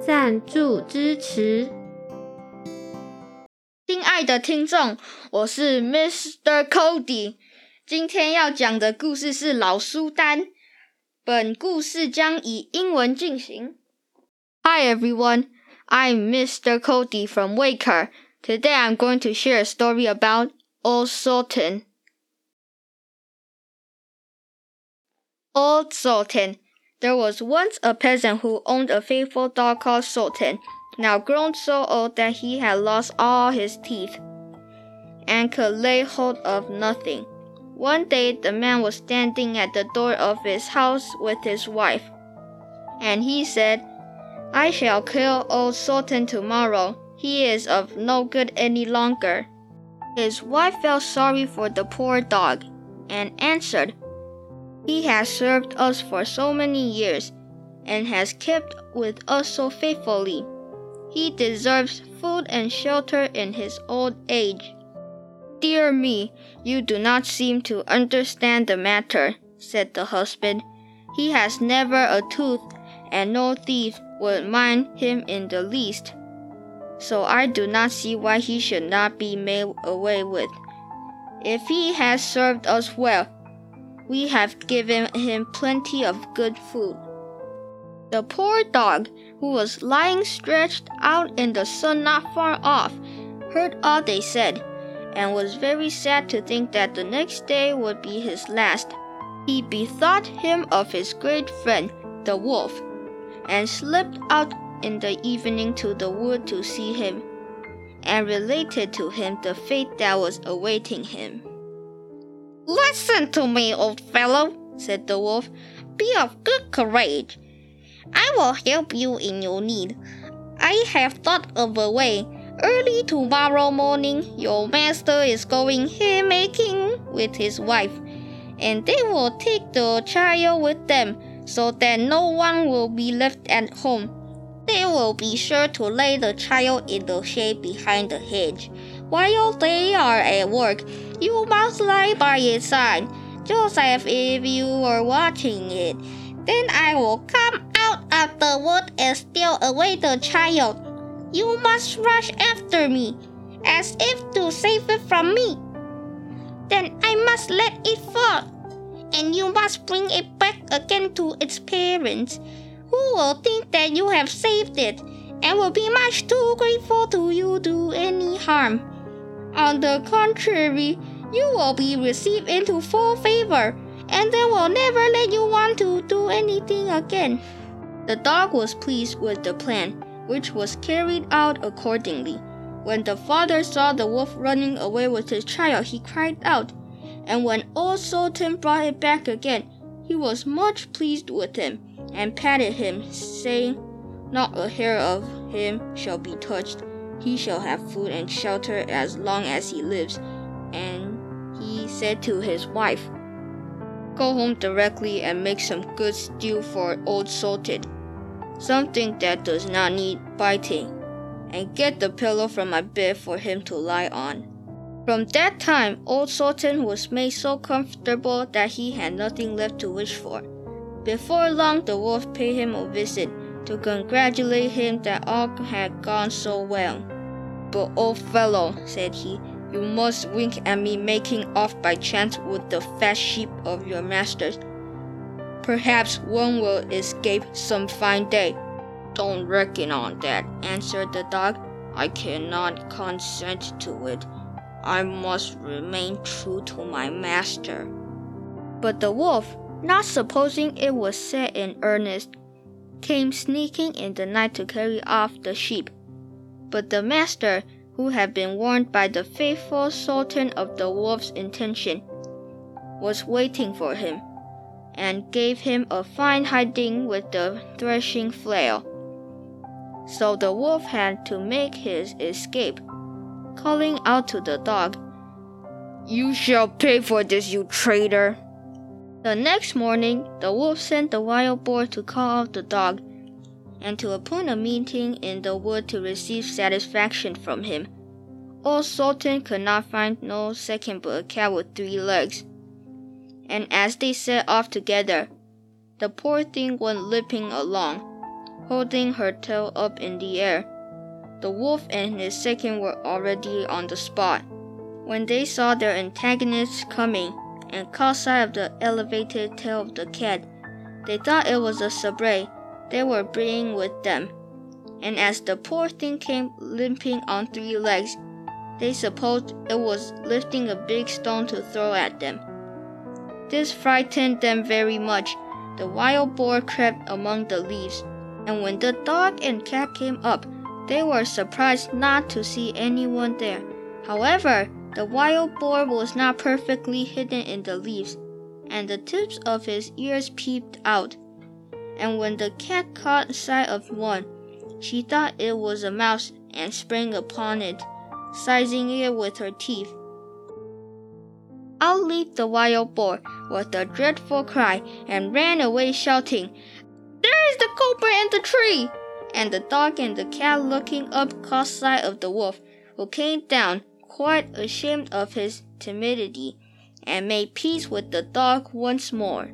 赞助支持，亲爱的听众，我是 Mr. Cody。今天要讲的故事是老苏丹。本故事将以英文进行。Hi everyone, I'm Mr. Cody from Waker. Today I'm going to share a story about Old Sultan. Old Sultan. there was once a peasant who owned a faithful dog called Sultan, now grown so old that he had lost all his teeth and could lay hold of nothing. One day the man was standing at the door of his house with his wife, and he said, I shall kill old Sultan tomorrow. He is of no good any longer. His wife felt sorry for the poor dog and answered, he has served us for so many years and has kept with us so faithfully. He deserves food and shelter in his old age. Dear me, you do not seem to understand the matter, said the husband. He has never a tooth, and no thief would mind him in the least. So I do not see why he should not be made away with. If he has served us well, we have given him plenty of good food. The poor dog, who was lying stretched out in the sun not far off, heard all they said, and was very sad to think that the next day would be his last. He bethought him of his great friend, the wolf, and slipped out in the evening to the wood to see him, and related to him the fate that was awaiting him. Listen to me, old fellow, said the wolf. Be of good courage. I will help you in your need. I have thought of a way. Early tomorrow morning, your master is going haymaking with his wife, and they will take the child with them so that no one will be left at home. They will be sure to lay the child in the shade behind the hedge. While they are at work, you must lie by its side, Joseph, if you were watching it. Then I will come out of the wood and steal away the child. You must rush after me, as if to save it from me. Then I must let it fall, and you must bring it back again to its parents, who will think that you have saved it and will be much too grateful to you to do any harm. On the contrary, you will be received into full favor, and they will never let you want to do anything again. The dog was pleased with the plan, which was carried out accordingly. When the father saw the wolf running away with his child, he cried out, and when old Sultan brought it back again, he was much pleased with him, and patted him, saying, Not a hair of him shall be touched he shall have food and shelter as long as he lives. And he said to his wife, Go home directly and make some good stew for old Sultan, something that does not need biting, and get the pillow from my bed for him to lie on. From that time, old Sultan was made so comfortable that he had nothing left to wish for. Before long, the wolf paid him a visit to congratulate him that all had gone so well. But old fellow, said he, you must wink at me making off by chance with the fat sheep of your masters. Perhaps one will escape some fine day. Don't reckon on that, answered the dog. I cannot consent to it. I must remain true to my master. But the wolf, not supposing it was said in earnest, came sneaking in the night to carry off the sheep. But the master, who had been warned by the faithful sultan of the wolf's intention, was waiting for him, and gave him a fine hiding with the threshing flail. so the wolf had to make his escape, calling out to the dog, You shall pay for this, you traitor! The next morning, the wolf sent the wild boar to call out the dog and to appoint a meeting in the wood to receive satisfaction from him. Old Sultan could not find no second but a cat with three legs. And as they set off together, the poor thing went limping along, holding her tail up in the air. The wolf and his second were already on the spot. When they saw their antagonists coming and caught sight of the elevated tail of the cat, they thought it was a sabre they were bringing with them. And as the poor thing came limping on three legs, they supposed it was lifting a big stone to throw at them. This frightened them very much. The wild boar crept among the leaves, and when the dog and cat came up, they were surprised not to see anyone there. However, the wild boar was not perfectly hidden in the leaves, and the tips of his ears peeped out. And when the cat caught sight of one, she thought it was a mouse and sprang upon it, seizing it with her teeth. Out leaped the wild boar with a dreadful cry and ran away shouting, There is the culprit in the tree! And the dog and the cat looking up caught sight of the wolf, who came down, quite ashamed of his timidity, and made peace with the dog once more.